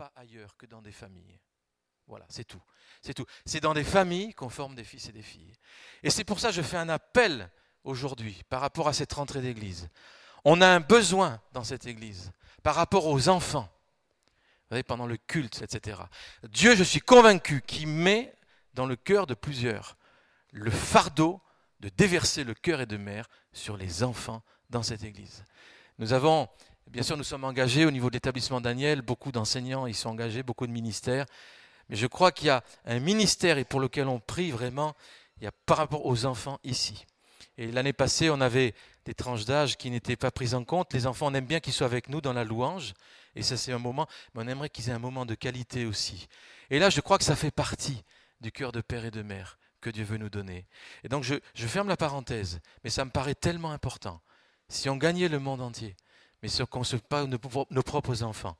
pas ailleurs que dans des familles. Voilà, c'est tout. C'est tout. C'est dans des familles qu'on forme des fils et des filles. Et c'est pour ça que je fais un appel aujourd'hui par rapport à cette rentrée d'église. On a un besoin dans cette église par rapport aux enfants. Vous voyez, pendant le culte, etc. Dieu, je suis convaincu, qui met dans le cœur de plusieurs le fardeau de déverser le cœur et de mère sur les enfants dans cette église. Nous avons, bien sûr, nous sommes engagés au niveau de l'établissement Daniel, beaucoup d'enseignants y sont engagés, beaucoup de ministères, mais je crois qu'il y a un ministère et pour lequel on prie vraiment, il y a par rapport aux enfants ici. Et l'année passée, on avait des tranches d'âge qui n'étaient pas prises en compte. Les enfants, on aime bien qu'ils soient avec nous dans la louange, et ça c'est un moment, mais on aimerait qu'ils aient un moment de qualité aussi. Et là, je crois que ça fait partie du cœur de père et de mère que Dieu veut nous donner. Et donc je, ferme la parenthèse, mais ça me paraît tellement important. Si on gagnait le monde entier, mais si on ne se pas nos, propres enfants,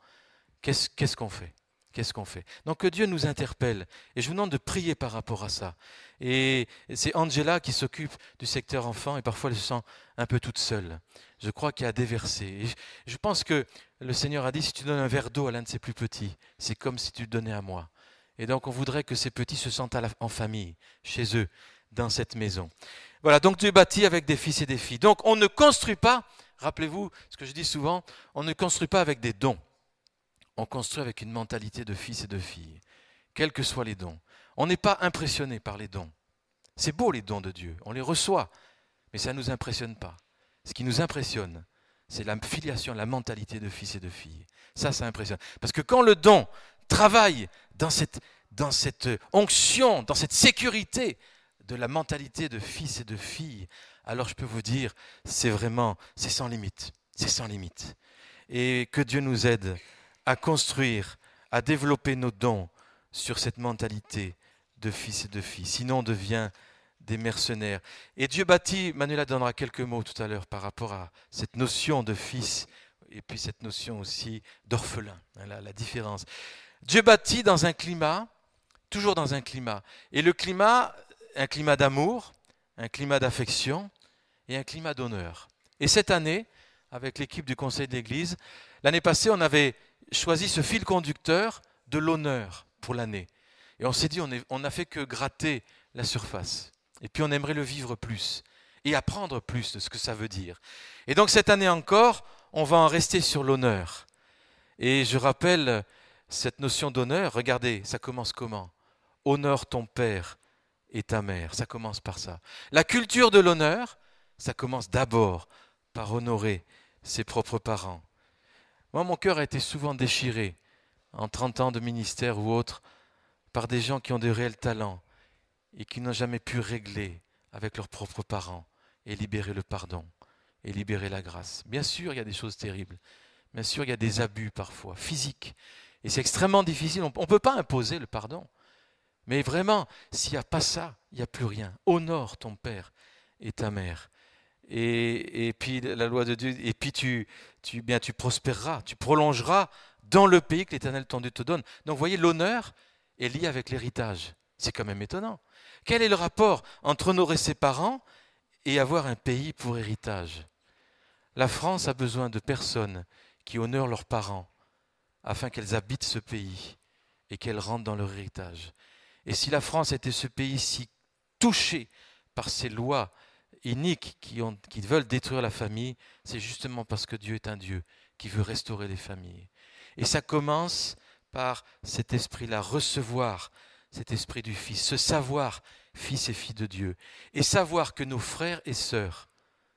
qu'est-ce qu'on fait? Qu'est-ce qu'on fait? Donc que Dieu nous interpelle. Et je vous demande de prier par rapport à ça. Et c'est Angela qui s'occupe du secteur enfant et parfois elle se sent un peu toute seule. Je crois qu'il y a déversé. Je pense que le Seigneur a dit, si tu donnes un verre d'eau à l'un de ses plus petits, c'est comme si tu le donnais à moi. Et donc on voudrait que ces petits se sentent en famille, chez eux, dans cette maison. Voilà, donc Dieu bâtit avec des fils et des filles. Donc on ne construit pas, rappelez-vous ce que je dis souvent, on ne construit pas avec des dons. On construit avec une mentalité de fils et de filles, quels que soient les dons. On n'est pas impressionné par les dons. C'est beau les dons de Dieu, on les reçoit, mais ça ne nous impressionne pas. Ce qui nous impressionne, c'est la filiation, la mentalité de fils et de filles. Ça, ça impressionne. Parce que quand le don travaille dans cette, dans cette onction, dans cette sécurité de la mentalité de fils et de filles, alors je peux vous dire, c'est vraiment, c'est sans limite. C'est sans limite. Et que Dieu nous aide à construire, à développer nos dons sur cette mentalité de fils et de filles. Sinon, on devient des mercenaires. Et Dieu bâtit, Manuela donnera quelques mots tout à l'heure par rapport à cette notion de fils et puis cette notion aussi d'orphelin, hein, la différence. Dieu bâtit dans un climat, toujours dans un climat. Et le climat, un climat d'amour, un climat d'affection et un climat d'honneur. Et cette année, avec l'équipe du Conseil d'Église, l'année passée, on avait choisi ce fil conducteur de l'honneur pour l'année. Et on s'est dit, on n'a fait que gratter la surface. Et puis on aimerait le vivre plus et apprendre plus de ce que ça veut dire. Et donc cette année encore, on va en rester sur l'honneur. Et je rappelle cette notion d'honneur, regardez, ça commence comment? Honore ton père et ta mère, ça commence par ça. La culture de l'honneur, ça commence d'abord par honorer ses propres parents. Moi, mon cœur a été souvent déchiré en 30 ans de ministère ou autre par des gens qui ont de réels talents et qui n'ont jamais pu régler avec leurs propres parents et libérer le pardon et libérer la grâce. Bien sûr, il y a des choses terribles. Bien sûr, il y a des abus parfois, physiques. Et c'est extrêmement difficile. On ne peut pas imposer le pardon. Mais vraiment, s'il n'y a pas ça, il n'y a plus rien. Honore ton père et ta mère. Et, puis la loi de Dieu, et puis tu, tu, bien, tu prospéreras, tu prolongeras dans le pays que l'Éternel ton Dieu te donne. Donc vous voyez, l'honneur est lié avec l'héritage. C'est quand même étonnant. Quel est le rapport entre honorer ses parents et avoir un pays pour héritage? La France a besoin de personnes qui honorent leurs parents afin qu'elles habitent ce pays et qu'elles rentrent dans leur héritage. Et si la France était ce pays si touché par ces lois iniques qui, veulent détruire la famille, c'est justement parce que Dieu est un Dieu qui veut restaurer les familles. Et ça commence par cet esprit-là, recevoir cet esprit du Fils, ce savoir, fils et filles de Dieu, et savoir que nos frères et sœurs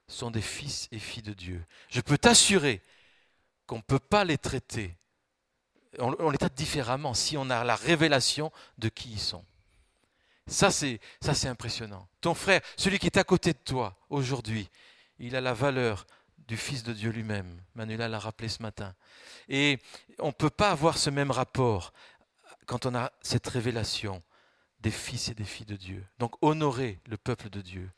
sont des fils et filles de Dieu. Je peux t'assurer qu'on ne peut pas les traiter on, les traite différemment si on a la révélation de qui ils sont. Ça, c'est, ça, c'est impressionnant. Ton frère, celui qui est à côté de toi aujourd'hui, il a la valeur du Fils de Dieu lui-même. Manuela l'a rappelé ce matin. Et on ne peut pas avoir ce même rapport quand on a cette révélation des fils et des filles de Dieu. Donc honorer le peuple de Dieu.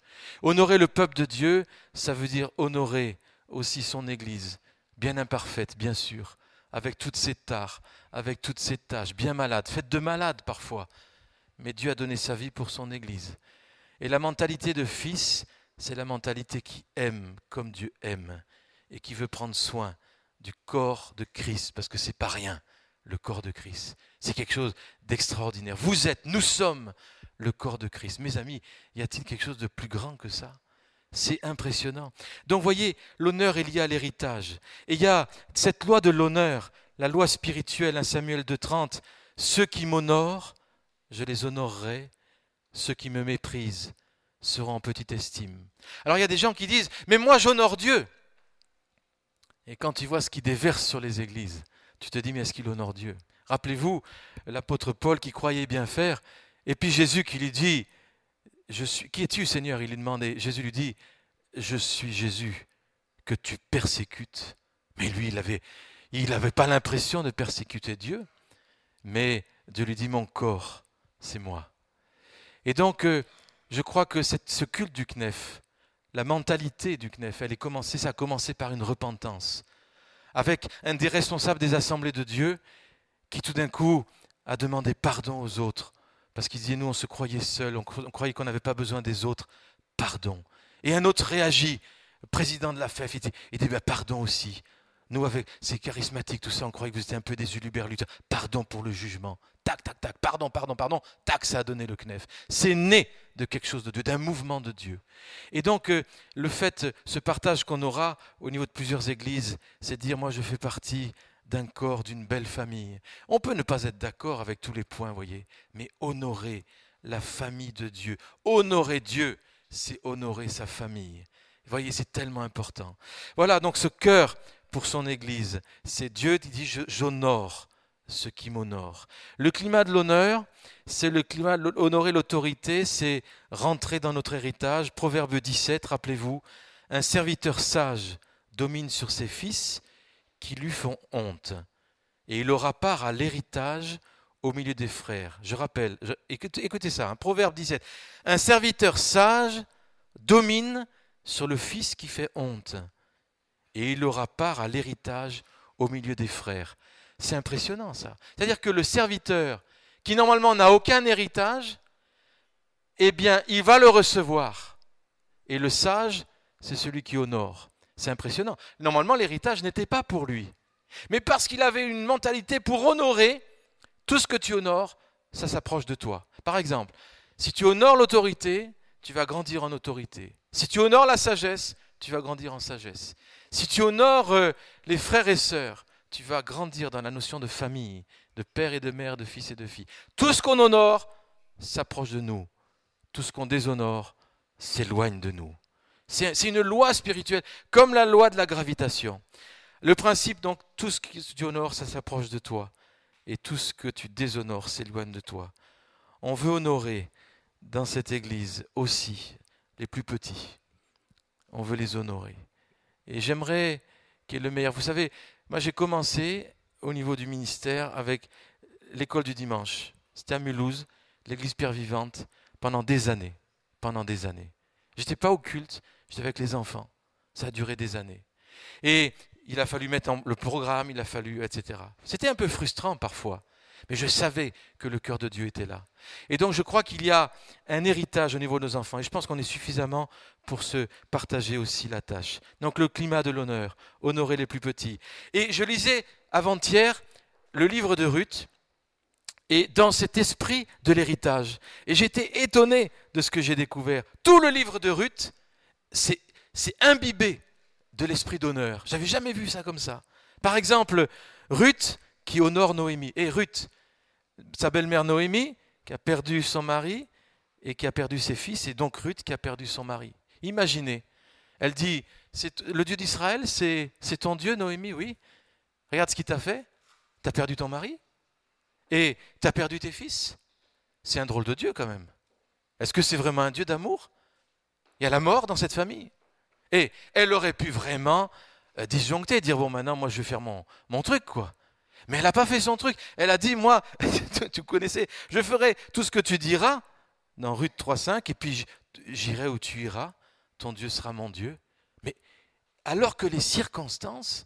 Honorer le peuple de Dieu, ça veut dire honorer aussi son Église, bien imparfaite, bien sûr, avec toutes ses tares, avec toutes ses tâches, bien malade, faite de malade parfois. Mais Dieu a donné sa vie pour son Église. Et la mentalité de fils, c'est la mentalité qui aime comme Dieu aime et qui veut prendre soin du corps de Christ, parce que c'est pas rien le corps de Christ. C'est quelque chose d'extraordinaire. Vous êtes, nous sommes le corps de Christ. Mes amis, y a-t-il quelque chose de plus grand que ça? C'est impressionnant. Donc voyez, l'honneur est lié à l'héritage. Et il y a cette loi de l'honneur, la loi spirituelle, 1 Samuel 2.30, ceux qui m'honorent, je les honorerai, ceux qui me méprisent seront en petite estime. Alors il y a des gens qui disent, mais moi j'honore Dieu. Et quand tu vois ce qui déverse sur les églises, tu te dis, mais est-ce qu'il honore Dieu? Rappelez-vous l'apôtre Paul qui croyait bien faire, et puis Jésus qui lui dit, qui es-tu Seigneur? Il lui demandait, Jésus lui dit, je suis Jésus que tu persécutes. Mais lui, il n'avait il avait pas l'impression de persécuter Dieu, mais Dieu lui dit, mon corps, c'est moi. Et donc, euh, je crois que ce culte du Knef, la mentalité du Knef, elle est commencée, ça a commencé par une repentance, avec un des responsables des assemblées de Dieu qui tout d'un coup a demandé pardon aux autres, parce qu'il disait, nous on se croyait seuls, on, croyait qu'on n'avait pas besoin des autres, pardon. Et un autre réagit, président de la FEF, il dit, il dit ben, pardon aussi. Nous, avec ces charismatiques, tout ça, on croyait que vous étiez un peu des uluberlutes. Pardon pour le jugement. Tac, tac, tac, pardon, pardon, pardon. Tac, ça a donné le knef. C'est né de quelque chose de Dieu, d'un mouvement de Dieu. Et donc, euh, le fait, ce partage qu'on aura au niveau de plusieurs églises, c'est dire, moi, je fais partie d'un corps, d'une belle famille. On peut ne pas être d'accord avec tous les points, voyez, mais honorer la famille de Dieu. Honorer Dieu, c'est honorer sa famille. Voyez, c'est tellement important. Voilà, donc ce cœur pour son Église. C'est Dieu qui dit j'honore ce qui m'honore. Le climat de l'honneur, c'est le climat honorer l'autorité, c'est rentrer dans notre héritage. Proverbe 17, rappelez-vous, un serviteur sage domine sur ses fils qui lui font honte, et il aura part à l'héritage au milieu des frères. Je rappelle, écoutez, ça, hein, Proverbe 17, un serviteur sage domine sur le fils qui fait honte et il aura part à l'héritage au milieu des frères. C'est impressionnant ça. C'est-à-dire que le serviteur, qui normalement n'a aucun héritage, eh bien, il va le recevoir. Et le sage, c'est celui qui honore. C'est impressionnant. Normalement, l'héritage n'était pas pour lui. Mais parce qu'il avait une mentalité pour honorer, tout ce que tu honores, ça s'approche de toi. Par exemple, si tu honores l'autorité, tu vas grandir en autorité. Si tu honores la sagesse, tu vas grandir en sagesse. Si tu honores euh, les frères et sœurs, tu vas grandir dans la notion de famille, de père et de mère, de fils et de filles. Tout ce qu'on honore s'approche de nous. Tout ce qu'on déshonore s'éloigne de nous. C'est une loi spirituelle, comme la loi de la gravitation. Le principe, donc, tout ce que tu honores, ça s'approche de toi. Et tout ce que tu déshonores s'éloigne de toi. On veut honorer dans cette Église aussi les plus petits. On veut les honorer. Et j'aimerais qu'il y ait le meilleur. Vous savez, moi j'ai commencé au niveau du ministère avec l'école du dimanche. C'était à Mulhouse, l'église Pierre Vivante, pendant des années. Pendant des années. J'étais pas au culte, j'étais avec les enfants. Ça a duré des années. Et il a fallu mettre en, le programme, il a fallu, etc. C'était un peu frustrant parfois. Mais je savais que le cœur de Dieu était là. Et donc je crois qu'il y a un héritage au niveau de nos enfants. Et je pense qu'on est suffisamment pour se partager aussi la tâche. Donc le climat de l'honneur, honorer les plus petits. Et je lisais avant-hier le livre de Ruth. Et dans cet esprit de l'héritage. Et j'étais étonné de ce que j'ai découvert. Tout le livre de Ruth, c'est imbibé de l'esprit d'honneur. J'avais jamais vu ça comme ça. Par exemple, Ruth qui honore Noémie. Et Ruth, sa belle-mère Noémie, qui a perdu son mari et qui a perdu ses fils, et donc Ruth qui a perdu son mari. Imaginez, elle dit, le Dieu d'Israël, c'est ton Dieu, Noémie, oui. Regarde ce qu'il t'a fait. Tu as perdu ton mari et tu perdu tes fils? C'est un drôle de Dieu quand même. Est-ce que c'est vraiment un Dieu d'amour? Il y a la mort dans cette famille. Et elle aurait pu vraiment euh, disjoncter, dire, bon maintenant moi je vais faire mon, mon truc, quoi. Mais elle n'a pas fait son truc. Elle a dit, moi, tu connaissais, je ferai tout ce que tu diras dans Ruth 3.5, et puis j'irai où tu iras, ton Dieu sera mon Dieu. Mais alors que les circonstances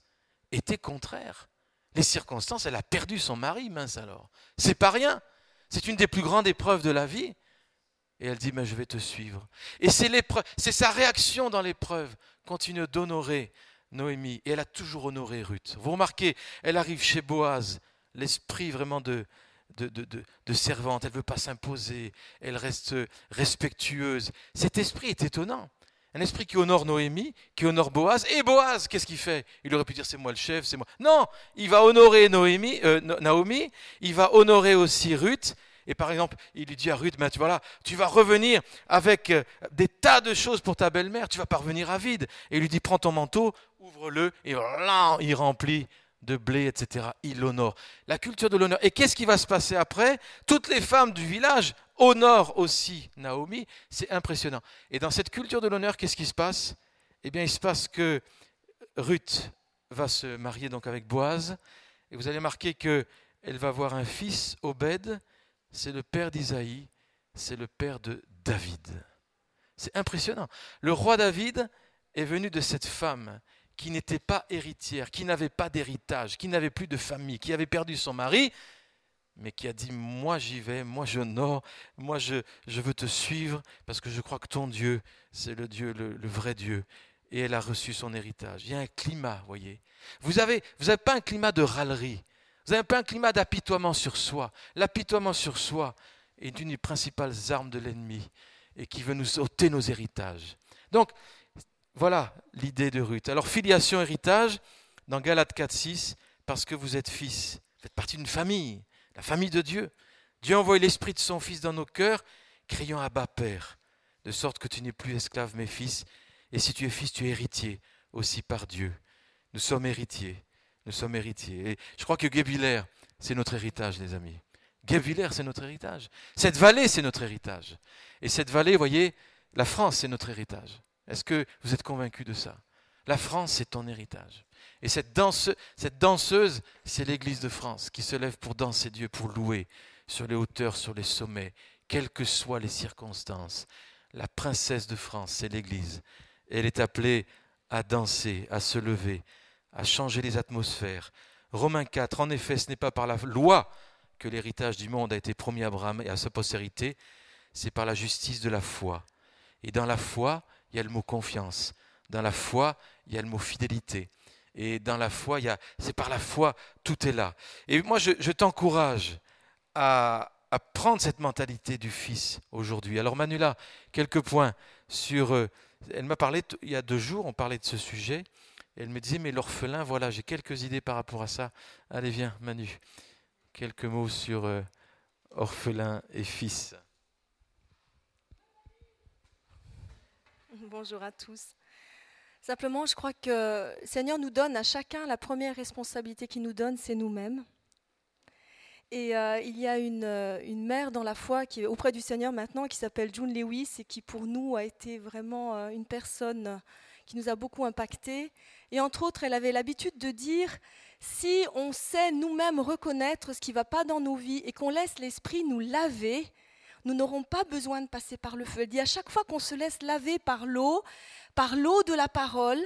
étaient contraires. Les circonstances, elle a perdu son mari, mince alors. C'est pas rien. C'est une des plus grandes épreuves de la vie. Et elle dit, mais je vais te suivre. Et c'est l'épreuve, c'est sa réaction dans l'épreuve. Continue d'honorer Noémie, et elle a toujours honoré Ruth. Vous remarquez, elle arrive chez Boaz, l'esprit vraiment de, de, de, servante, elle ne veut pas s'imposer, elle reste respectueuse. Cet esprit est étonnant. Un esprit qui honore Noémie, qui honore Boaz. Et Boaz, qu'est-ce qu'il fait? Il aurait pu dire c'est moi le chef, c'est moi. Non, il va honorer Noémie, euh, Naomi, il va honorer aussi Ruth. Et par exemple, il lui dit à Ruth, tu, voilà, tu vas revenir avec euh, des tas de choses pour ta belle-mère, tu vas pas revenir à vide. Et il lui dit, prends ton manteau, ouvre-le, et là, il remplit de blé, etc. Il l'honore. La culture de l'honneur. Et qu'est-ce qui va se passer après? Toutes les femmes du village honorent aussi Naomi. C'est impressionnant. Et dans cette culture de l'honneur, qu'est-ce qui se passe? Eh bien, il se passe que Ruth va se marier donc avec Boaz. Et vous allez remarquer qu'elle va avoir un fils, Obed. C'est le père d'Isaïe. C'est le père de David. C'est impressionnant. Le roi David est venu de cette femme qui n'était pas héritière, qui n'avait pas d'héritage, qui n'avait plus de famille, qui avait perdu son mari, mais qui a dit, moi j'y vais, moi je n'honore, moi je, je, veux te suivre, parce que je crois que ton Dieu, c'est le Dieu, le, vrai Dieu. Et elle a reçu son héritage. Il y a un climat, voyez. Vous n'avez vous avez pas un climat de râlerie, vous n'avez pas un climat d'apitoiement sur soi. L'apitoiement sur soi est une des principales armes de l'ennemi et qui veut nous ôter nos héritages. Donc, voilà l'idée de Ruth. Alors, filiation, héritage, dans Galates 4, 6, parce que vous êtes fils, vous faites partie d'une famille, la famille de Dieu. Dieu envoie l'Esprit de son Fils dans nos cœurs, criant à bas Père, de sorte que tu n'es plus esclave, mais fils, et si tu es fils, tu es héritier aussi par Dieu. Nous sommes héritiers, nous sommes héritiers. Et je crois que Guébillère, c'est notre héritage, les amis. Guébillère, c'est notre héritage. Cette vallée, c'est notre héritage. Et cette vallée, voyez, la France, c'est notre héritage. Est-ce que vous êtes convaincu de ça? La France, c'est ton héritage. Et cette, danseuse, c'est l'Église de France qui se lève pour danser Dieu, pour louer sur les hauteurs, sur les sommets, quelles que soient les circonstances. La princesse de France, c'est l'Église. Elle est appelée à danser, à se lever, à changer les atmosphères. Romains 4, en effet, ce n'est pas par la loi que l'héritage du monde a été promis à Abraham et à sa postérité, c'est par la justice de la foi. Et dans la foi, il y a le mot confiance. Dans la foi, il y a le mot fidélité. Et dans la foi, c'est par la foi, tout est là. Et moi, je, t'encourage à, prendre cette mentalité du Fils aujourd'hui. Alors Manula, quelques points sur... Euh, elle m'a parlé, il y a deux jours, on parlait de ce sujet. elle me disait, mais l'orphelin, voilà, j'ai quelques idées par rapport à ça. Allez, viens, Manu. Quelques mots sur euh, orphelin et fils. Bonjour à tous. Simplement, je crois que le Seigneur nous donne à chacun la première responsabilité qu'il nous donne, c'est nous-mêmes. Et euh, il y a une, euh, une, mère dans la foi qui est auprès du Seigneur maintenant, qui s'appelle June Lewis et qui pour nous a été vraiment euh, une personne qui nous a beaucoup impacté. Et entre autres, elle avait l'habitude de dire, si on sait nous-mêmes reconnaître ce qui ne va pas dans nos vies et qu'on laisse l'Esprit nous laver, nous n'aurons pas besoin de passer par le feu. Elle dit à chaque fois qu'on se laisse laver par l'eau, par l'eau de la parole,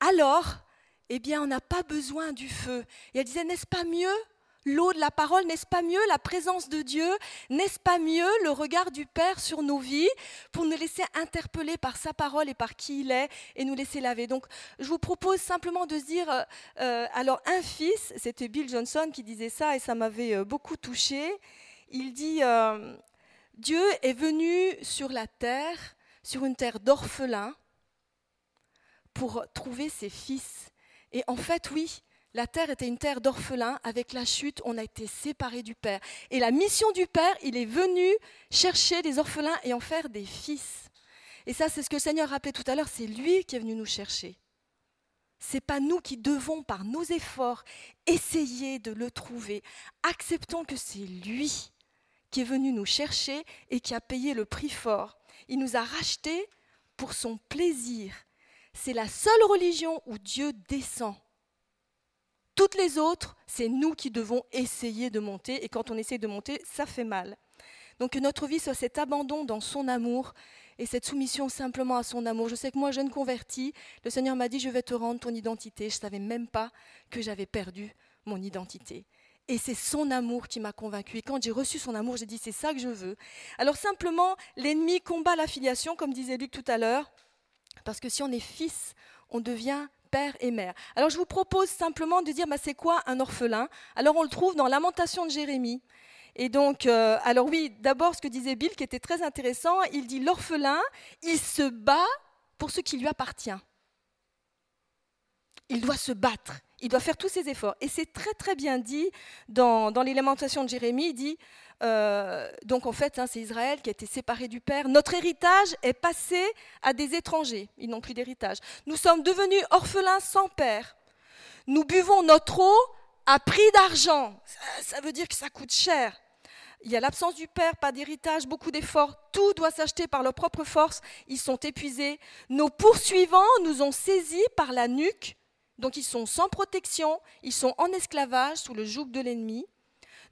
alors, eh bien, on n'a pas besoin du feu. Et elle disait, n'est-ce pas mieux l'eau de la parole, n'est-ce pas mieux la présence de Dieu? N'est-ce pas mieux le regard du Père sur nos vies pour nous laisser interpeller par sa parole et par qui il est et nous laisser laver? Donc, je vous propose simplement de se dire, euh, euh, alors un fils, c'était Bill Johnson qui disait ça et ça m'avait euh, beaucoup touché. Il dit, Dieu est venu sur la terre, sur une terre d'orphelins, pour trouver ses fils. Et en fait, oui, la terre était une terre d'orphelins. Avec la chute, on a été séparés du Père. Et la mission du Père, il est venu chercher des orphelins et en faire des fils. Et ça, c'est ce que le Seigneur rappelait tout à l'heure, c'est lui qui est venu nous chercher. C'est pas nous qui devons, par nos efforts, essayer de le trouver. Acceptons que c'est lui qui est venu nous chercher et qui a payé le prix fort. Il nous a rachetés pour son plaisir. C'est la seule religion où Dieu descend. Toutes les autres, c'est nous qui devons essayer de monter, et quand on essaie de monter, ça fait mal. Donc que notre vie soit cet abandon dans son amour et cette soumission simplement à son amour. Je sais que moi, jeune convertie, le Seigneur m'a dit, je vais te rendre ton identité. Je ne savais même pas que j'avais perdu mon identité. Et c'est son amour qui m'a convaincu. Et quand j'ai reçu son amour, j'ai dit c'est ça que je veux. Alors simplement, l'ennemi combat l'affiliation, comme disait Luc tout à l'heure, parce que si on est fils, on devient père et mère. Alors je vous propose simplement de dire, bah, c'est quoi un orphelin? Alors on le trouve dans Lamentation de Jérémie. Et donc, euh, alors oui, d'abord ce que disait Bill qui était très intéressant, il dit l'orphelin, il se bat pour ce qui lui appartient. Il doit se battre, il doit faire tous ses efforts. Et c'est très très bien dit dans, dans les de Jérémie, il dit, euh, donc en fait, hein, c'est Israël qui a été séparé du Père. Notre héritage est passé à des étrangers. Ils n'ont plus d'héritage. Nous sommes devenus orphelins sans père. Nous buvons notre eau à prix d'argent. Ça, veut dire que ça coûte cher. Il y a l'absence du père, pas d'héritage, beaucoup d'efforts. Tout doit s'acheter par leur propre force. Ils sont épuisés. Nos poursuivants nous ont saisis par la nuque. Donc ils sont sans protection. Ils sont en esclavage sous le joug de l'ennemi.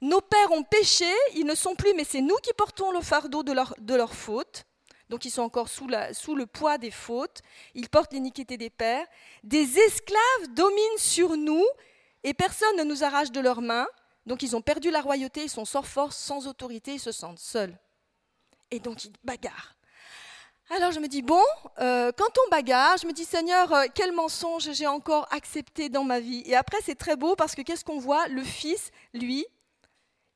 Nos pères ont péché, ils ne sont plus, mais c'est nous qui portons le fardeau de leur, de leur faute. Donc ils sont encore sous, sous le poids des fautes. Ils portent l'iniquité des pères. Des esclaves dominent sur nous et personne ne nous arrache de leurs mains. Donc ils ont perdu la royauté, ils sont sans force, sans autorité, ils se sentent seuls. Et donc ils bagarrent. Alors je me dis, bon, euh, quand on bagarre, je me dis, Seigneur, euh, quel mensonge j'ai encore accepté dans ma vie. Et après, c'est très beau parce que qu'est-ce qu'on voit? Le Fils, lui,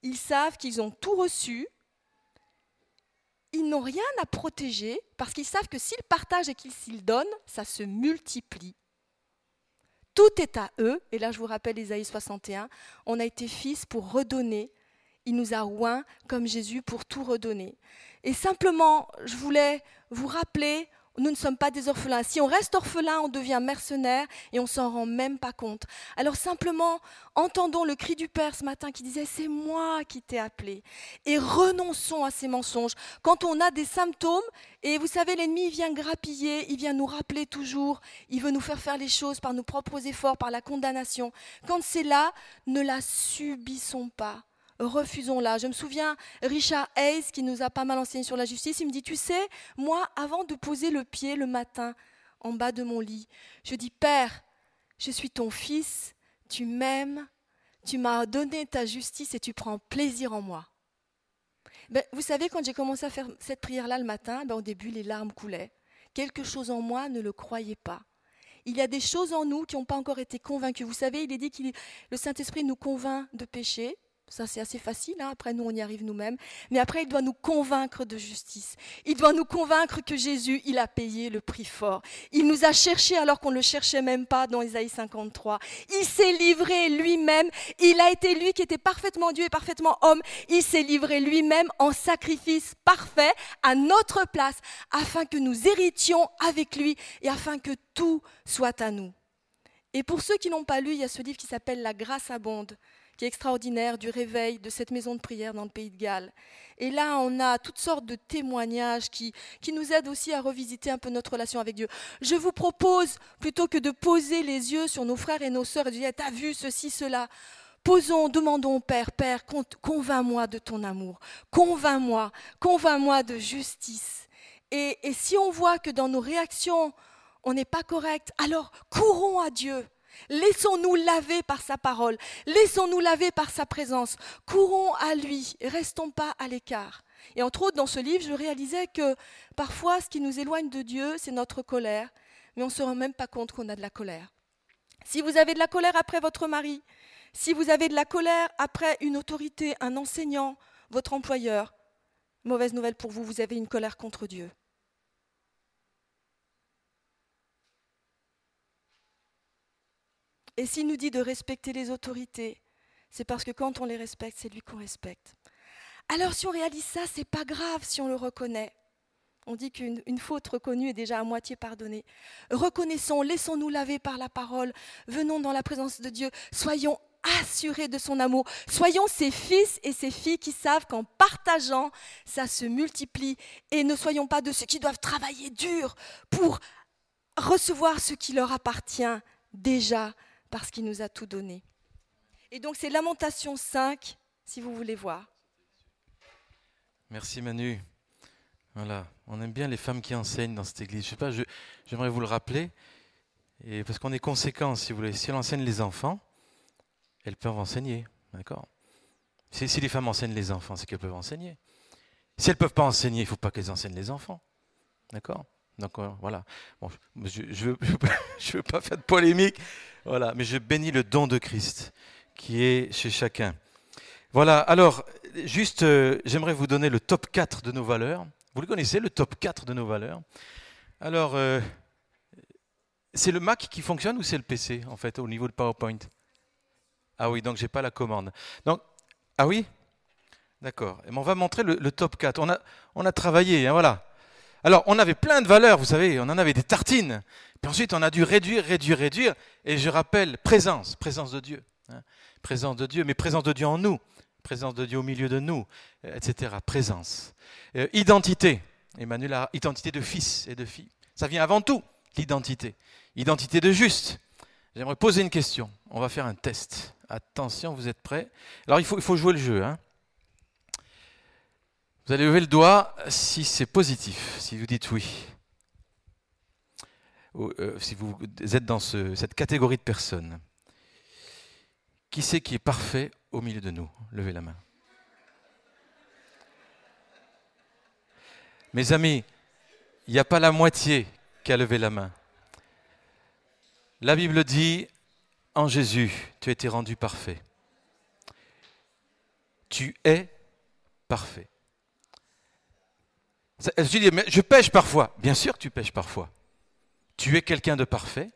ils savent qu'ils ont tout reçu. Ils n'ont rien à protéger parce qu'ils savent que s'ils partagent et qu'ils donnent, ça se multiplie. Tout est à eux. Et là, je vous rappelle Isaïe 61. On a été fils pour redonner. Il nous a oint comme Jésus pour tout redonner. Et simplement, je voulais vous rappeler nous ne sommes pas des orphelins. Si on reste orphelin, on devient mercenaire et on s'en rend même pas compte. Alors simplement, entendons le cri du Père ce matin qui disait c'est moi qui t'ai appelé. Et renonçons à ces mensonges. Quand on a des symptômes, et vous savez, l'ennemi vient grappiller, il vient nous rappeler toujours, il veut nous faire faire les choses par nos propres efforts, par la condamnation. Quand c'est là, ne la subissons pas refusons-la. Je me souviens, Richard Hayes, qui nous a pas mal enseigné sur la justice, il me dit, tu sais, moi, avant de poser le pied le matin en bas de mon lit, je dis, Père, je suis ton fils, tu m'aimes, tu m'as donné ta justice et tu prends plaisir en moi. Ben, vous savez, quand j'ai commencé à faire cette prière-là le matin, ben, au début, les larmes coulaient. Quelque chose en moi ne le croyait pas. Il y a des choses en nous qui n'ont pas encore été convaincues. Vous savez, il est dit que le Saint-Esprit nous convainc de péché, ça, c'est assez facile. Hein. Après, nous, on y arrive nous-mêmes. Mais après, il doit nous convaincre de justice. Il doit nous convaincre que Jésus, il a payé le prix fort. Il nous a cherchés alors qu'on ne le cherchait même pas dans Isaïe 53. Il s'est livré lui-même. Il a été lui qui était parfaitement Dieu et parfaitement homme. Il s'est livré lui-même en sacrifice parfait à notre place afin que nous héritions avec lui et afin que tout soit à nous. Et pour ceux qui n'ont pas lu, il y a ce livre qui s'appelle La grâce abonde qui est extraordinaire du réveil de cette maison de prière dans le pays de Galles. Et là, on a toutes sortes de témoignages qui, qui nous aident aussi à revisiter un peu notre relation avec Dieu. Je vous propose, plutôt que de poser les yeux sur nos frères et nos sœurs et de dire, t'as vu ceci, cela, posons, demandons Père, Père, convainc-moi de ton amour, convainc-moi, convainc-moi de justice. Et, et si on voit que dans nos réactions, on n'est pas correct, alors courons à Dieu Laissons-nous laver par sa parole. Laissons-nous laver par sa présence. Courons à lui. Restons pas à l'écart. Et entre autres, dans ce livre, je réalisais que parfois, ce qui nous éloigne de Dieu, c'est notre colère. Mais on ne se rend même pas compte qu'on a de la colère. Si vous avez de la colère après votre mari, si vous avez de la colère après une autorité, un enseignant, votre employeur, mauvaise nouvelle pour vous, vous avez une colère contre Dieu. Et s'il nous dit de respecter les autorités, c'est parce que quand on les respecte, c'est lui qu'on respecte. Alors si on réalise ça, c'est pas grave si on le reconnaît. On dit qu'une faute reconnue est déjà à moitié pardonnée. Reconnaissons, laissons-nous laver par la parole, venons dans la présence de Dieu, soyons assurés de son amour, soyons ses fils et ses filles qui savent qu'en partageant, ça se multiplie, et ne soyons pas de ceux qui doivent travailler dur pour recevoir ce qui leur appartient déjà parce qu'il nous a tout donné. Et donc c'est Lamentation 5, si vous voulez voir. Merci Manu. Voilà, on aime bien les femmes qui enseignent dans cette église. Je sais pas, j'aimerais vous le rappeler, parce qu'on est conséquent, si vous voulez. Si elle enseigne les enfants, elles peuvent enseigner, d'accord? Si, les femmes enseignent les enfants, c'est qu'elles peuvent enseigner. Si elles ne peuvent pas enseigner, il ne faut pas qu'elles enseignent les enfants, d'accord? Donc voilà. Bon, je ne veux, pas faire de polémique, voilà, mais je bénis le don de Christ qui est chez chacun. Voilà, alors, juste, euh, j'aimerais vous donner le top 4 de nos valeurs. Vous le connaissez, le top 4 de nos valeurs? Alors, euh, c'est le Mac qui fonctionne ou c'est le PC, en fait, au niveau de PowerPoint? Ah oui, donc j'ai pas la commande. Donc, ah oui? D'accord. On va montrer le, top 4. On a, on a travaillé, hein, voilà. Alors, on avait plein de valeurs, vous savez, on en avait des tartines. Puis ensuite, on a dû réduire, réduire, réduire. Et je rappelle, présence, présence de Dieu. Hein. présence de Dieu, mais présence de Dieu en nous. Présence de Dieu au milieu de nous, euh, etc. Présence. Euh, identité. Emmanuel a identité de fils et de fille. Ça vient avant tout, l'identité. Identité de juste. J'aimerais poser une question. On va faire un test. Attention, vous êtes prêts? Alors, il faut, il faut jouer le jeu. Hein. Vous allez lever le doigt si c'est positif, si vous dites oui. Euh, si vous êtes dans cette catégorie de personnes. Qui c'est qui est parfait au milieu de nous? Levez la main. Mes amis, il n'y a pas la moitié qui a levé la main. La Bible dit, en Jésus, tu as été rendu parfait. Tu es parfait. Je dis, mais je pêche parfois. Bien sûr que tu pêches parfois. Tu es quelqu'un de parfait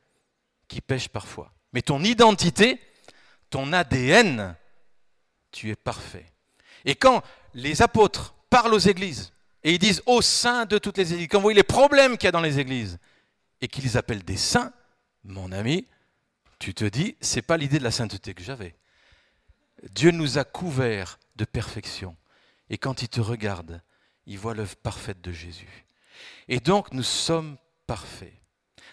qui pêche parfois. Mais ton identité, ton ADN, tu es parfait. Et quand les apôtres parlent aux églises et ils disent au sein de toutes les églises, quand vous voyez les problèmes qu'il y a dans les églises et qu'ils appellent des saints, mon ami, tu te dis, c'est pas l'idée de la sainteté que j'avais. Dieu nous a couverts de perfection. Et quand il te regarde, il voit l'œuvre parfaite de Jésus. Et donc nous sommes parfaits.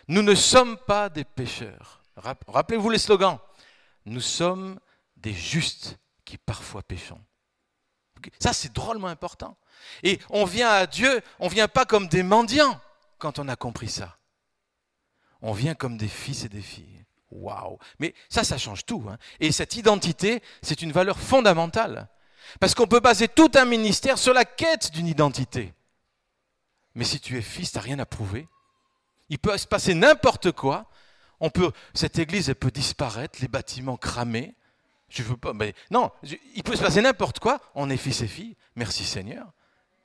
Nous ne sommes pas des pécheurs. Rappelez-vous les slogans. Nous sommes des justes qui parfois péchons. Ça, c'est drôlement important. Et on vient à Dieu, on ne vient pas comme des mendiants quand on a compris ça. On vient comme des fils et des filles. Waouh Mais ça, ça change tout. Hein. Et cette identité, c'est une valeur fondamentale. Parce qu'on peut baser tout un ministère sur la quête d'une identité. Mais si tu es fils, tu n'as rien à prouver. Il peut se passer n'importe quoi. On peut, cette église, elle peut disparaître, les bâtiments cramés. Je veux pas, mais non, il peut se passer n'importe quoi. On est fils et filles. Merci Seigneur.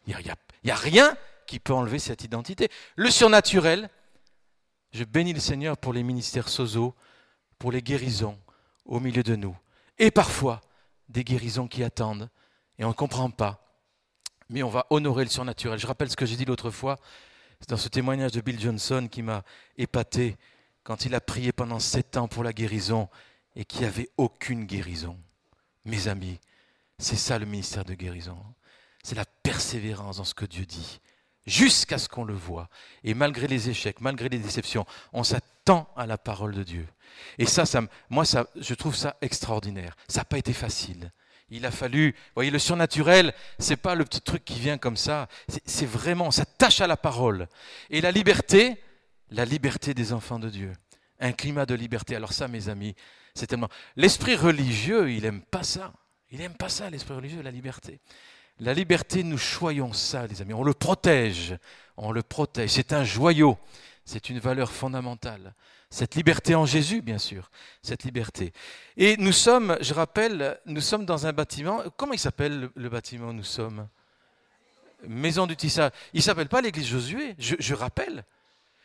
Il n'y a, a, rien qui peut enlever cette identité. Le surnaturel, je bénis le Seigneur pour les ministères sozo, pour les guérisons au milieu de nous. Et parfois, des guérisons qui attendent et on ne comprend pas. Mais on va honorer le surnaturel. Je rappelle ce que j'ai dit l'autre fois. Dans ce témoignage de Bill Johnson qui m'a épaté quand il a prié pendant sept ans pour la guérison et qu'il n'y avait aucune guérison. Mes amis, c'est ça le ministère de guérison. C'est la persévérance dans ce que Dieu dit, jusqu'à ce qu'on le voit. Et malgré les échecs, malgré les déceptions, on s'attend à la parole de Dieu. Et ça, ça moi, ça, je trouve ça extraordinaire. Ça n'a pas été facile. Il a fallu, vous voyez, le surnaturel, c'est pas le petit truc qui vient comme ça. C'est vraiment, ça tâche à la parole. Et la liberté, la liberté des enfants de Dieu. Un climat de liberté. Alors ça, mes amis, c'est tellement. L'esprit religieux, il aime pas ça. Il aime pas ça, l'esprit religieux, la liberté. La liberté, nous choyons ça, les amis. On le protège. On le protège. C'est un joyau. C'est une valeur fondamentale. Cette liberté en Jésus, bien sûr, cette liberté. Et nous sommes, je rappelle, nous sommes dans un bâtiment. Comment il s'appelle le, bâtiment où nous sommes? Maison du Tissage. Il ne s'appelle pas l'église Josué, je, rappelle.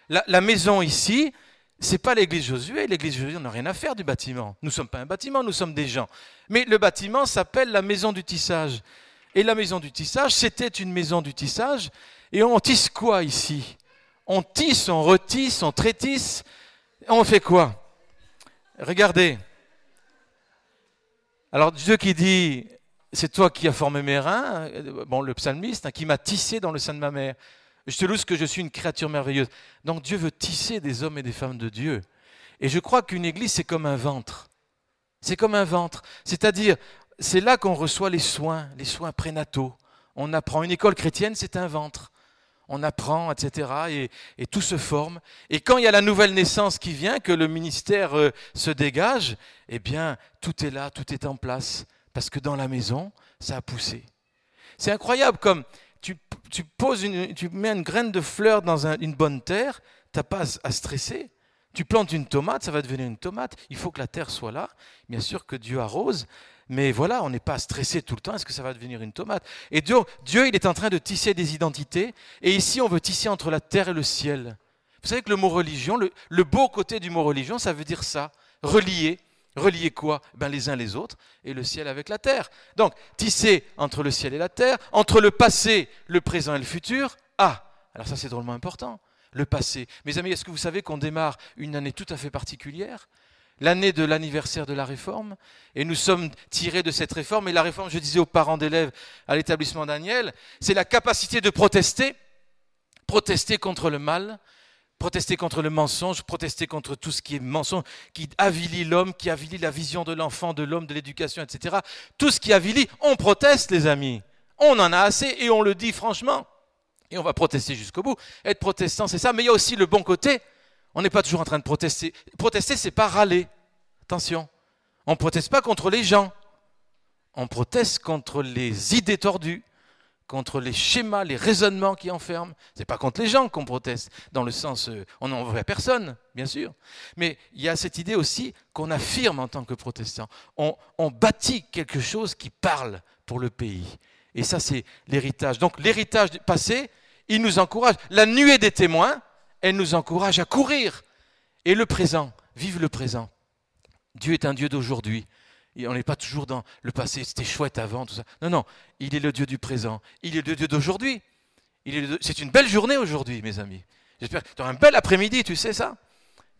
La, maison ici, c'est pas l'église Josué. L'église Josué, n'a rien à faire du bâtiment. Nous ne sommes pas un bâtiment, nous sommes des gens. Mais le bâtiment s'appelle la maison du tissage. Et la maison du tissage, c'était une maison du tissage. Et on tisse quoi ici? On tisse, on retisse, on trétisse. On fait quoi? Regardez. Alors Dieu qui dit, c'est toi qui as formé mes reins, bon le psalmiste, hein, qui m'a tissé dans le sein de ma mère. Je te loue que je suis une créature merveilleuse. Donc Dieu veut tisser des hommes et des femmes de Dieu. Et je crois qu'une église, c'est comme un ventre. C'est comme un ventre. C'est-à-dire, c'est là qu'on reçoit les soins, les soins prénataux. On apprend. Une école chrétienne, c'est un ventre on apprend, etc. Et, tout se forme. Et quand il y a la nouvelle naissance qui vient, que le ministère euh, se dégage, eh bien, tout est là, tout est en place. Parce que dans la maison, ça a poussé. C'est incroyable comme tu, poses une, tu mets une graine de fleur dans une bonne terre, tu n'as pas à stresser. Tu plantes une tomate, ça va devenir une tomate. Il faut que la terre soit là. Bien sûr que Dieu arrose, mais voilà, on n'est pas stressé tout le temps. Est-ce que ça va devenir une tomate? Et Dieu, Dieu, il est en train de tisser des identités. Et ici, on veut tisser entre la terre et le ciel. Vous savez que le mot religion, le, beau côté du mot religion, ça veut dire ça, relier. Relier quoi? Ben Les uns les autres et le ciel avec la terre. Donc, tisser entre le ciel et la terre, entre le passé, le présent et le futur. Ah, alors ça c'est drôlement important. Le passé. Mes amis, est-ce que vous savez qu'on démarre une année tout à fait particulière? L'année de l'anniversaire de la réforme. Et nous sommes tirés de cette réforme. Et la réforme, je disais aux parents d'élèves à l'établissement Daniel, c'est la capacité de protester, protester contre le mal, protester contre le mensonge, protester contre tout ce qui est mensonge, qui avilit l'homme, qui avilit la vision de l'enfant, de l'homme, de l'éducation, etc. Tout ce qui avilit, on proteste, les amis. On en a assez et on le dit franchement. Et on va protester jusqu'au bout. Être protestant, c'est ça. Mais il y a aussi le bon côté. On n'est pas toujours en train de protester. Protester, c'est pas râler. Attention. On ne proteste pas contre les gens. On proteste contre les idées tordues, contre les schémas, les raisonnements qui enferment. Ce n'est pas contre les gens qu'on proteste, dans le sens, euh, on n'en veut personne, bien sûr. Mais il y a cette idée aussi qu'on affirme en tant que protestant. On, on bâtit quelque chose qui parle pour le pays. Et ça, c'est l'héritage. Donc l'héritage passé, il nous encourage. La nuée des témoins, elle nous encourage à courir. Et le présent, vive le présent. Dieu est un Dieu d'aujourd'hui on n'est pas toujours dans le passé, c'était chouette avant, tout ça. Non, non, il est le Dieu du présent. Il est le Dieu d'aujourd'hui. C'est une belle journée aujourd'hui, mes amis. J'espère que tu auras un bel après-midi, tu sais ça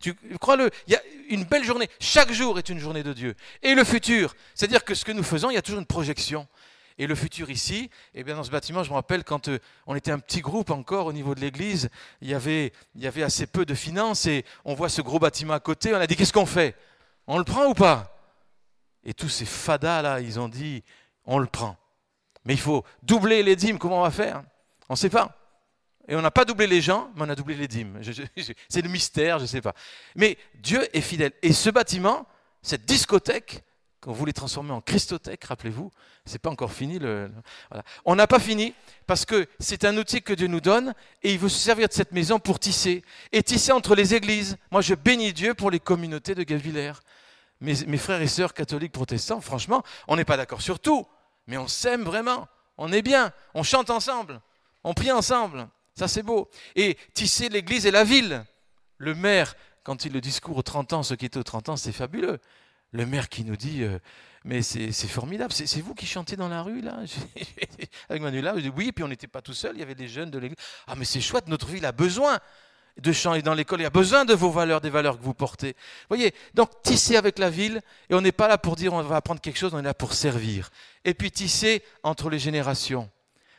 tu, Crois-le, il y a une belle journée. Chaque jour est une journée de Dieu. Et le futur, c'est-à-dire que ce que nous faisons, il y a toujours une projection. Et le futur ici, eh bien dans ce bâtiment, je me rappelle quand euh, on était un petit groupe encore au niveau de l'église, il y, avait, il y avait assez peu de finances et on voit ce gros bâtiment à côté, on a dit qu'est-ce qu'on fait? On le prend ou pas? Et tous ces fadas là, ils ont dit, on le prend. Mais il faut doubler les dîmes, comment on va faire? On ne sait pas. Et on n'a pas doublé les gens, mais on a doublé les dîmes. C'est le mystère, je ne sais pas. Mais Dieu est fidèle. Et ce bâtiment, cette discothèque, qu'on voulait transformer en Christothèque, rappelez-vous, c'est pas encore fini. Le, On n'a pas fini parce que c'est un outil que Dieu nous donne et il veut se servir de cette maison pour tisser. Et tisser entre les églises. Moi, je bénis Dieu pour les communautés de Gavillers mes, frères et sœurs catholiques protestants, franchement, on n'est pas d'accord sur tout, mais on s'aime vraiment, on est bien, on chante ensemble, on prie ensemble, ça c'est beau. Et tisser l'église et la ville. Le maire, quand il le discours aux 30 ans, ce qui était aux 30 ans, c'est fabuleux. Le maire qui nous dit, euh, mais c'est formidable, c'est vous qui chantez dans la rue là Avec Manuela, oui, puis on n'était pas tout seul, il y avait des jeunes de l'église. Ah mais c'est chouette, notre ville a besoin de chant et dans l'école, il y a besoin de vos valeurs, des valeurs que vous portez. Voyez, donc tisser avec la ville, et on n'est pas là pour dire on va apprendre quelque chose, on est là pour servir. Et puis tisser entre les générations.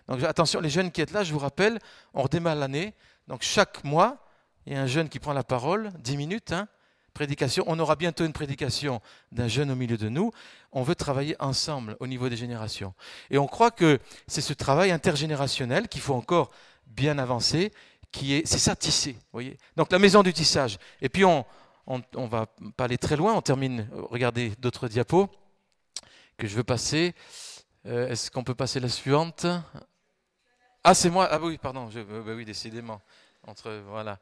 Donc attention, les jeunes qui êtes là, je vous rappelle, on redémarre l'année. Donc chaque mois, il y a un jeune qui prend la parole, 10 minutes, hein, prédication. On aura bientôt une prédication d'un jeune au milieu de nous. On veut travailler ensemble au niveau des générations. Et on croit que c'est ce travail intergénérationnel qu'il faut encore bien avancer qui est, c'est ça tisser, voyez. Donc la maison du tissage. Et puis on, on, va pas aller très loin. On termine. Regardez d'autres diapos que je veux passer. Euh, est-ce qu'on peut passer la suivante? Ah, c'est moi. Ah oui, pardon. Je, euh, bah oui, décidément. Entre voilà.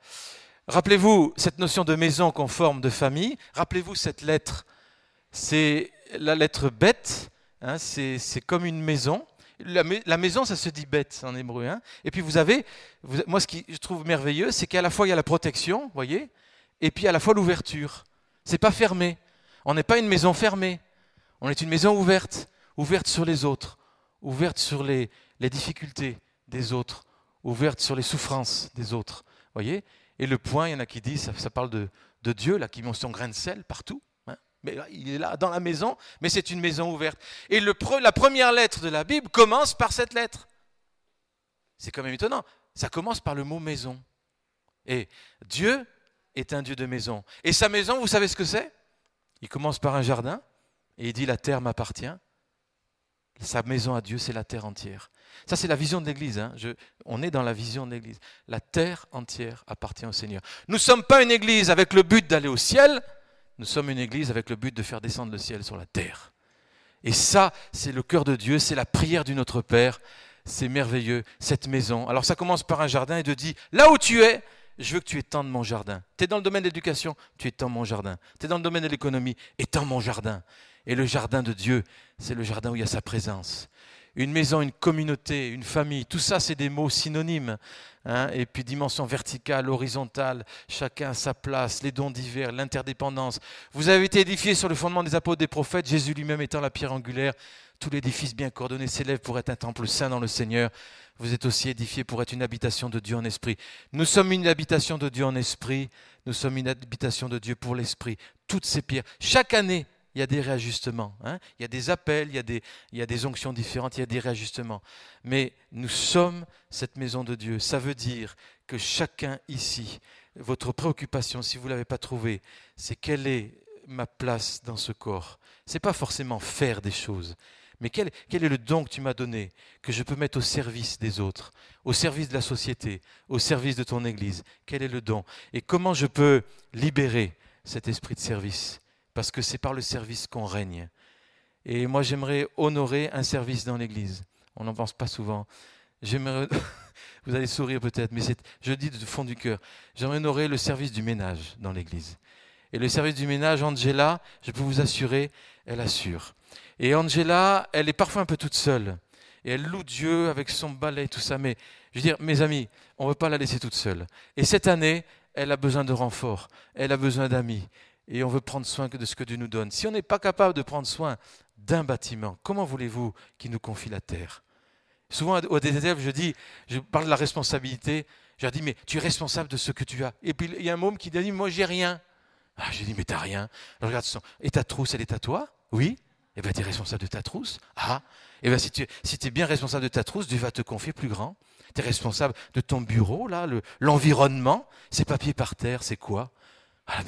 Rappelez-vous cette notion de maison conforme de famille. Rappelez-vous cette lettre. C'est la lettre bête. Hein, c'est comme une maison la, maison, ça se dit bête en hébreu. Hein. et puis vous avez, moi ce qui je trouve merveilleux, c'est qu'à la fois il y a la protection, voyez, et puis à la fois l'ouverture. C'est pas fermé. On n'est pas une maison fermée. On est une maison ouverte, ouverte sur les autres, ouverte sur les, difficultés des autres, ouverte sur les souffrances des autres. Voyez Et le point, il y en a qui disent, ça, parle de, Dieu, là, qui son grain de sel partout. Mais il est là dans la maison, mais c'est une maison ouverte. Et la première lettre de la Bible commence par cette lettre. C'est quand même étonnant. Ça commence par le mot maison. Et Dieu est un Dieu de maison. Et sa maison, vous savez ce que c'est? Il commence par un jardin et il dit la terre m'appartient. Sa maison à Dieu, c'est la terre entière. Ça, c'est la vision de l'Église. Hein. on est dans la vision de l'Église. La terre entière appartient au Seigneur. Nous ne sommes pas une Église avec le but d'aller au ciel. Nous sommes une église avec le but de faire descendre le ciel sur la terre. Et ça, c'est le cœur de Dieu, c'est la prière du Notre Père. c'est merveilleux, cette maison. Alors ça commence par un jardin et de dire, là où tu es, je veux que tu étendes mon jardin. Tu es dans le domaine de l'éducation, tu étends mon jardin. Tu es dans le domaine de l'économie, étends mon jardin. Et le jardin de Dieu, c'est le jardin où il y a sa présence. Une maison, une communauté, une famille, tout ça, c'est des mots synonymes. Hein. et puis dimension verticale, horizontale, chacun à sa place, les dons divers, l'interdépendance. Vous avez été édifiés sur le fondement des apôtres, des prophètes, Jésus lui-même étant la pierre angulaire. Tout l'édifice bien coordonné s'élève pour être un temple saint dans le Seigneur. Vous êtes aussi édifiés pour être une habitation de Dieu en esprit. Nous sommes une habitation de Dieu en esprit. Nous sommes une habitation de Dieu pour l'esprit. Toutes ces pierres. Chaque année, il y a des réajustements. Hein. il y a des appels, il y a des, il y a des onctions différentes, il y a des réajustements. Mais nous sommes cette maison de Dieu. Ça veut dire que chacun ici, votre préoccupation, si vous ne l'avez pas trouvée, c'est quelle est ma place dans ce corps? Ce n'est pas forcément faire des choses, mais quel, quel, est le don que tu m'as donné, que je peux mettre au service des autres, au service de la société, au service de ton Église? Quel est le don? Et comment je peux libérer cet esprit de service? Parce que c'est par le service qu'on règne. Et moi, j'aimerais honorer un service dans l'Église. On n'en pense pas souvent. J'aimerais, vous allez sourire peut-être, mais je dis de fond du cœur, j'aimerais honorer le service du ménage dans l'Église. Et le service du ménage, Angela, je peux vous assurer, elle assure. Et Angela, elle est parfois un peu toute seule. Et elle loue Dieu avec son balai, tout ça. Mais je veux dire, mes amis, on ne veut pas la laisser toute seule. Et cette année, elle a besoin de renfort. Elle a besoin d'amis et on veut prendre soin de ce que Dieu nous donne. Si on n'est pas capable de prendre soin d'un bâtiment, comment voulez-vous qu'il nous confie la terre? Souvent, aux élèves, je dis, je parle de la responsabilité. Je leur dis, mais tu es responsable de ce que tu as. Et puis, il y a un môme qui dit, moi, j'ai rien. Ah, j'ai dit, mais t'as rien. Je regarde son, et ta trousse, elle est à toi? Oui. Eh bien, tu es responsable de ta trousse. Ah, eh bien, si tu es bien responsable de ta trousse, Dieu va te confier plus grand. Tu es responsable de ton bureau, là, l'environnement. Ces papiers par terre, c'est quoi? Ah,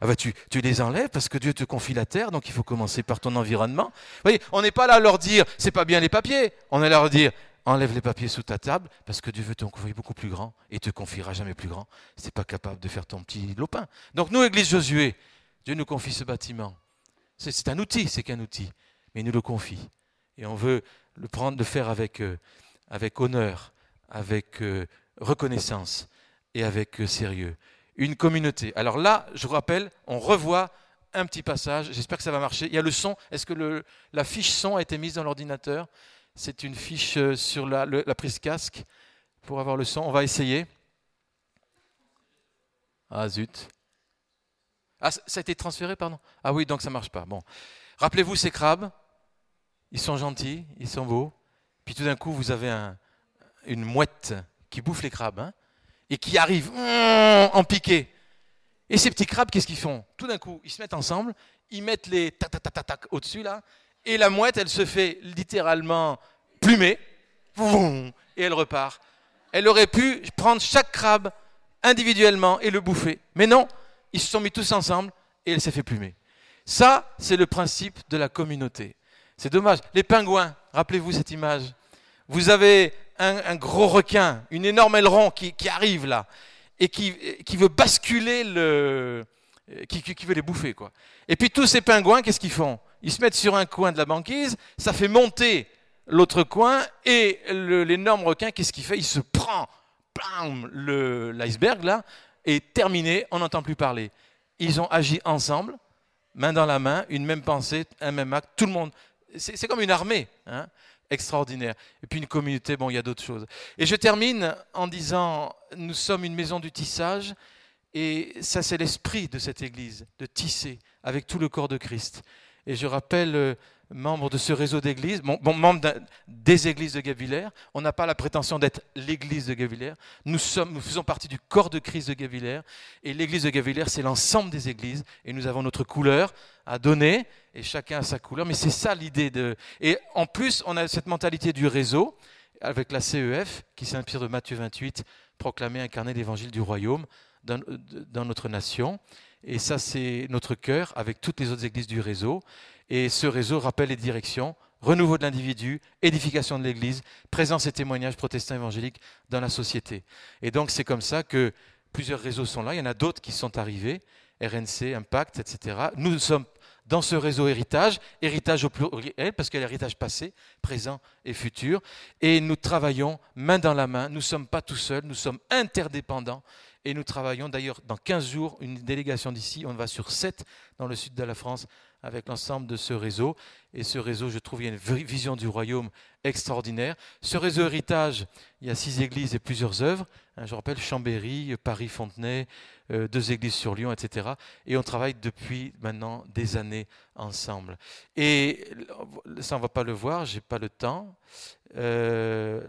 ah, bah, tu, les enlèves parce que Dieu te confie la terre, donc il faut commencer par ton environnement. Vous voyez, on n'est pas là à leur dire c'est pas bien les papiers, on est là à leur dire enlève les papiers sous ta table parce que Dieu veut te confier beaucoup plus grand et te confiera jamais plus grand tu pas capable de faire ton petit lopin. Donc nous, Église Josué, Dieu nous confie ce bâtiment. C'est un outil, c'est qu'un outil, mais il nous le confie. Et on veut le prendre, le faire avec, euh, avec honneur, avec euh, reconnaissance et avec euh, sérieux une communauté. Alors là, je vous rappelle, on revoit un petit passage, j'espère que ça va marcher. Il y a le son, est-ce que la fiche son a été mise dans l'ordinateur? C'est une fiche euh, sur la, prise casque pour avoir le son. On va essayer. Ah zut. Ah, ça a été transféré, pardon? Ah oui, donc ça marche pas. Bon. Rappelez-vous ces crabes, ils sont gentils, ils sont beaux. Puis tout d'un coup, vous avez un, une mouette qui bouffe les crabes. Hein et qui arrivent mmh, en piqué. Et ces petits crabes, qu'est-ce qu'ils font? Tout d'un coup, ils se mettent ensemble, ils mettent les tac tac tac tac au-dessus là, et la mouette, elle se fait littéralement plumer, et elle repart. Elle aurait pu prendre chaque crabe individuellement et le bouffer. Mais non, ils se sont mis tous ensemble et elle s'est fait plumer. Ça, c'est le principe de la communauté. C'est dommage. Les pingouins, rappelez-vous cette image. Vous avez un, gros requin, une énorme aileron qui, arrive là et qui, veut basculer le. Qui, veut les bouffer, quoi. Et puis tous ces pingouins, qu'est-ce qu'ils font? Ils se mettent sur un coin de la banquise, ça fait monter l'autre coin, et l'énorme requin, qu'est-ce qu'il fait? Il se prend, l'iceberg là, et terminé, on n'entend plus parler. Ils ont agi ensemble, main dans la main, une même pensée, un même acte, tout le monde. C'est comme une armée. Hein extraordinaire. Et puis une communauté, bon, il y a d'autres choses. Et je termine en disant, nous sommes une maison du tissage, et ça c'est l'esprit de cette Église, de tisser avec tout le corps de Christ. Et je rappelle euh, membre de ce réseau d'églises, bon, membre des églises de Gavillère. On n'a pas la prétention d'être l'église de Gavillère. Nous, sommes, nous faisons partie du corps de Christ de Gavillère. Et l'église de Gavillère, c'est l'ensemble des églises. Et nous avons notre couleur à donner. Et chacun a sa couleur. Mais c'est ça l'idée de. Et en plus, on a cette mentalité du réseau avec la CEF qui s'inspire de Matthieu 28, proclamer, incarner l'évangile du royaume dans notre nation. Et ça, c'est notre cœur avec toutes les autres églises du réseau. Et ce réseau rappelle les directions renouveau de l'individu, édification de l'Église, présence et témoignage protestants évangéliques dans la société. Et donc c'est comme ça que plusieurs réseaux sont là. Il y en a d'autres qui sont arrivés, RNC, Impact, etc. Nous sommes dans ce réseau héritage, héritage au pluriel, parce qu'il y a l'héritage passé, présent et futur, et nous travaillons main dans la main, nous ne sommes pas tout seuls, nous sommes interdépendants, et nous travaillons d'ailleurs dans 15 jours, une délégation d'ici, on va sur 7 dans le sud de la France avec l'ensemble de ce réseau. Et ce réseau, je trouve, il y a une vision du royaume extraordinaire. Ce réseau héritage, il y a six églises et plusieurs œuvres. Hein, je rappelle Chambéry, Paris-Fontenay, euh, deux églises sur Lyon, etc. Et on travaille depuis maintenant des années ensemble. Et ça, on ne va pas le voir, j'ai pas le temps. Euh,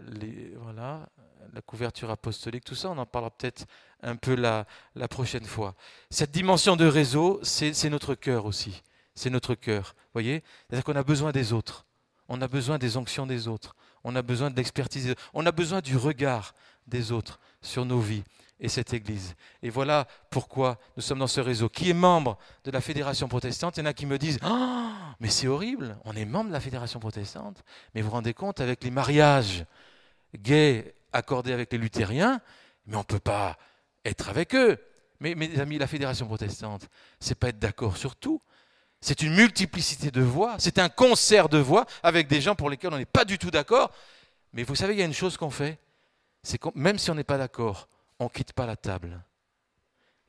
voilà, la couverture apostolique, tout ça, on en parlera peut-être un peu la, la prochaine fois. Cette dimension de réseau, c'est notre cœur aussi. C'est notre cœur. voyez? C'est-à-dire qu'on a besoin des autres. On a besoin des onctions des autres. On a besoin de l'expertise. On a besoin du regard des autres sur nos vies et cette Église. Et voilà pourquoi nous sommes dans ce réseau. Qui est membre de la Fédération protestante Il y en a qui me disent oh, mais c'est horrible, on est membre de la Fédération protestante. Mais vous vous rendez compte, avec les mariages gays accordés avec les luthériens, mais on ne peut pas être avec eux. Mais mes amis, la fédération protestante, c'est pas être d'accord sur tout. C'est une multiplicité de voix, c'est un concert de voix avec des gens pour lesquels on n'est pas du tout d'accord. Mais vous savez, il y a une chose qu'on fait, c'est que même si on n'est pas d'accord, on ne quitte pas la table.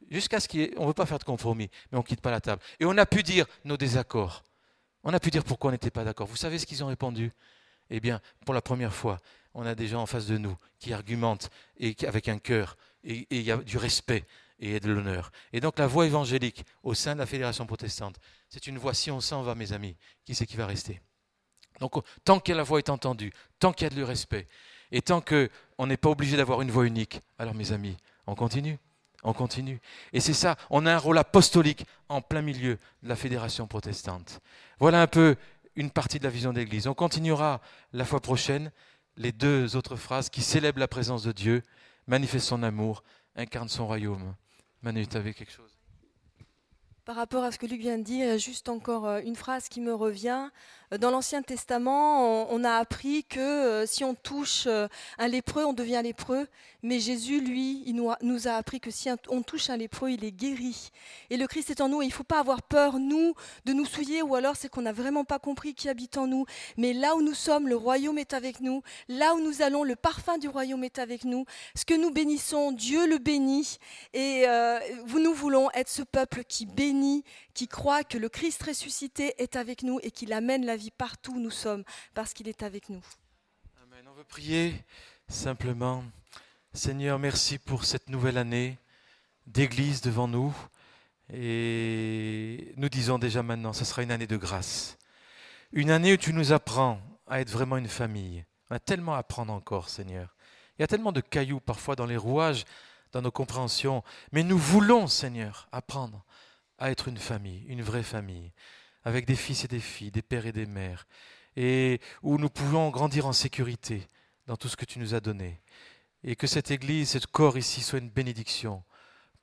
Jusqu'à ce qu'on ne veut pas faire de compromis, mais on ne quitte pas la table. Et on a pu dire nos désaccords. On a pu dire pourquoi on n'était pas d'accord. Vous savez ce qu'ils ont répondu? Eh bien, pour la première fois, on a des gens en face de nous qui argumentent et avec un cœur et, il y a du respect et de l'honneur. Et donc la voix évangélique au sein de la fédération protestante, c'est une voix, si on s'en va, mes amis, qui c'est qui va rester? Donc tant que la voix est entendue, tant qu'il y a de respect, et tant qu'on n'est pas obligé d'avoir une voix unique, alors mes amis, on continue. On continue. Et c'est ça, on a un rôle apostolique en plein milieu de la fédération protestante. Voilà un peu une partie de la vision d'Église. On continuera la fois prochaine les deux autres phrases qui célèbrent la présence de Dieu manifeste son amour, incarne son royaume. Manu, tu avais quelque chose? Par rapport à ce que Luc vient de dire, juste encore euh, une phrase qui me revient. Dans l'Ancien Testament, on, a appris que euh, si on touche euh, un lépreux, on devient lépreux. Mais Jésus, lui, il nous a, appris que si on touche un lépreux, il est guéri. Et le Christ est en nous. Il ne faut pas avoir peur, nous, de nous souiller, ou alors c'est qu'on n'a vraiment pas compris qui habite en nous. Mais là où nous sommes, le royaume est avec nous. Là où nous allons, le parfum du royaume est avec nous. Ce que nous bénissons, Dieu le bénit. Et euh, nous voulons être ce peuple qui bénit, qui croit que le Christ ressuscité est avec nous et qu'il amène la vie partout où nous sommes, parce qu'il est avec nous. Amen. On veut prier simplement. Seigneur, merci pour cette nouvelle année d'église devant nous. Et nous disons déjà maintenant, ce sera une année de grâce. Une année où tu nous apprends à être vraiment une famille. On a tellement à apprendre encore, Seigneur. Il y a tellement de cailloux parfois dans les rouages, dans nos compréhensions. Mais nous voulons, Seigneur, apprendre à être une famille, une vraie famille, avec des fils et des filles, des pères et des mères, et où nous pouvons grandir en sécurité dans tout ce que tu nous as donné. Et que cette Église, ce corps ici soit une bénédiction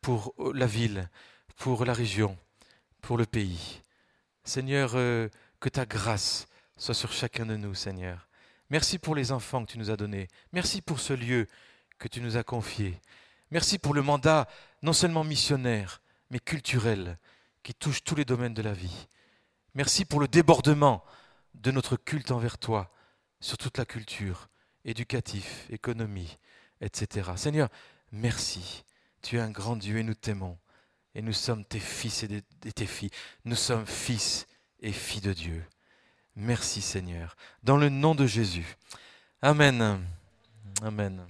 pour la ville, pour la région, pour le pays. Seigneur, euh, que ta grâce soit sur chacun de nous, Seigneur. Merci pour les enfants que tu nous as donnés. Merci pour ce lieu que tu nous as confié. Merci pour le mandat non seulement missionnaire, mais culturel, qui touche tous les domaines de la vie. Merci pour le débordement de notre culte envers toi sur toute la culture, éducatif, économie, etc. Seigneur, merci. Tu es un grand Dieu et nous t'aimons. Et nous sommes tes fils et tes filles. Nous sommes fils et filles de Dieu. Merci Seigneur. Dans le nom de Jésus. Amen. Amen.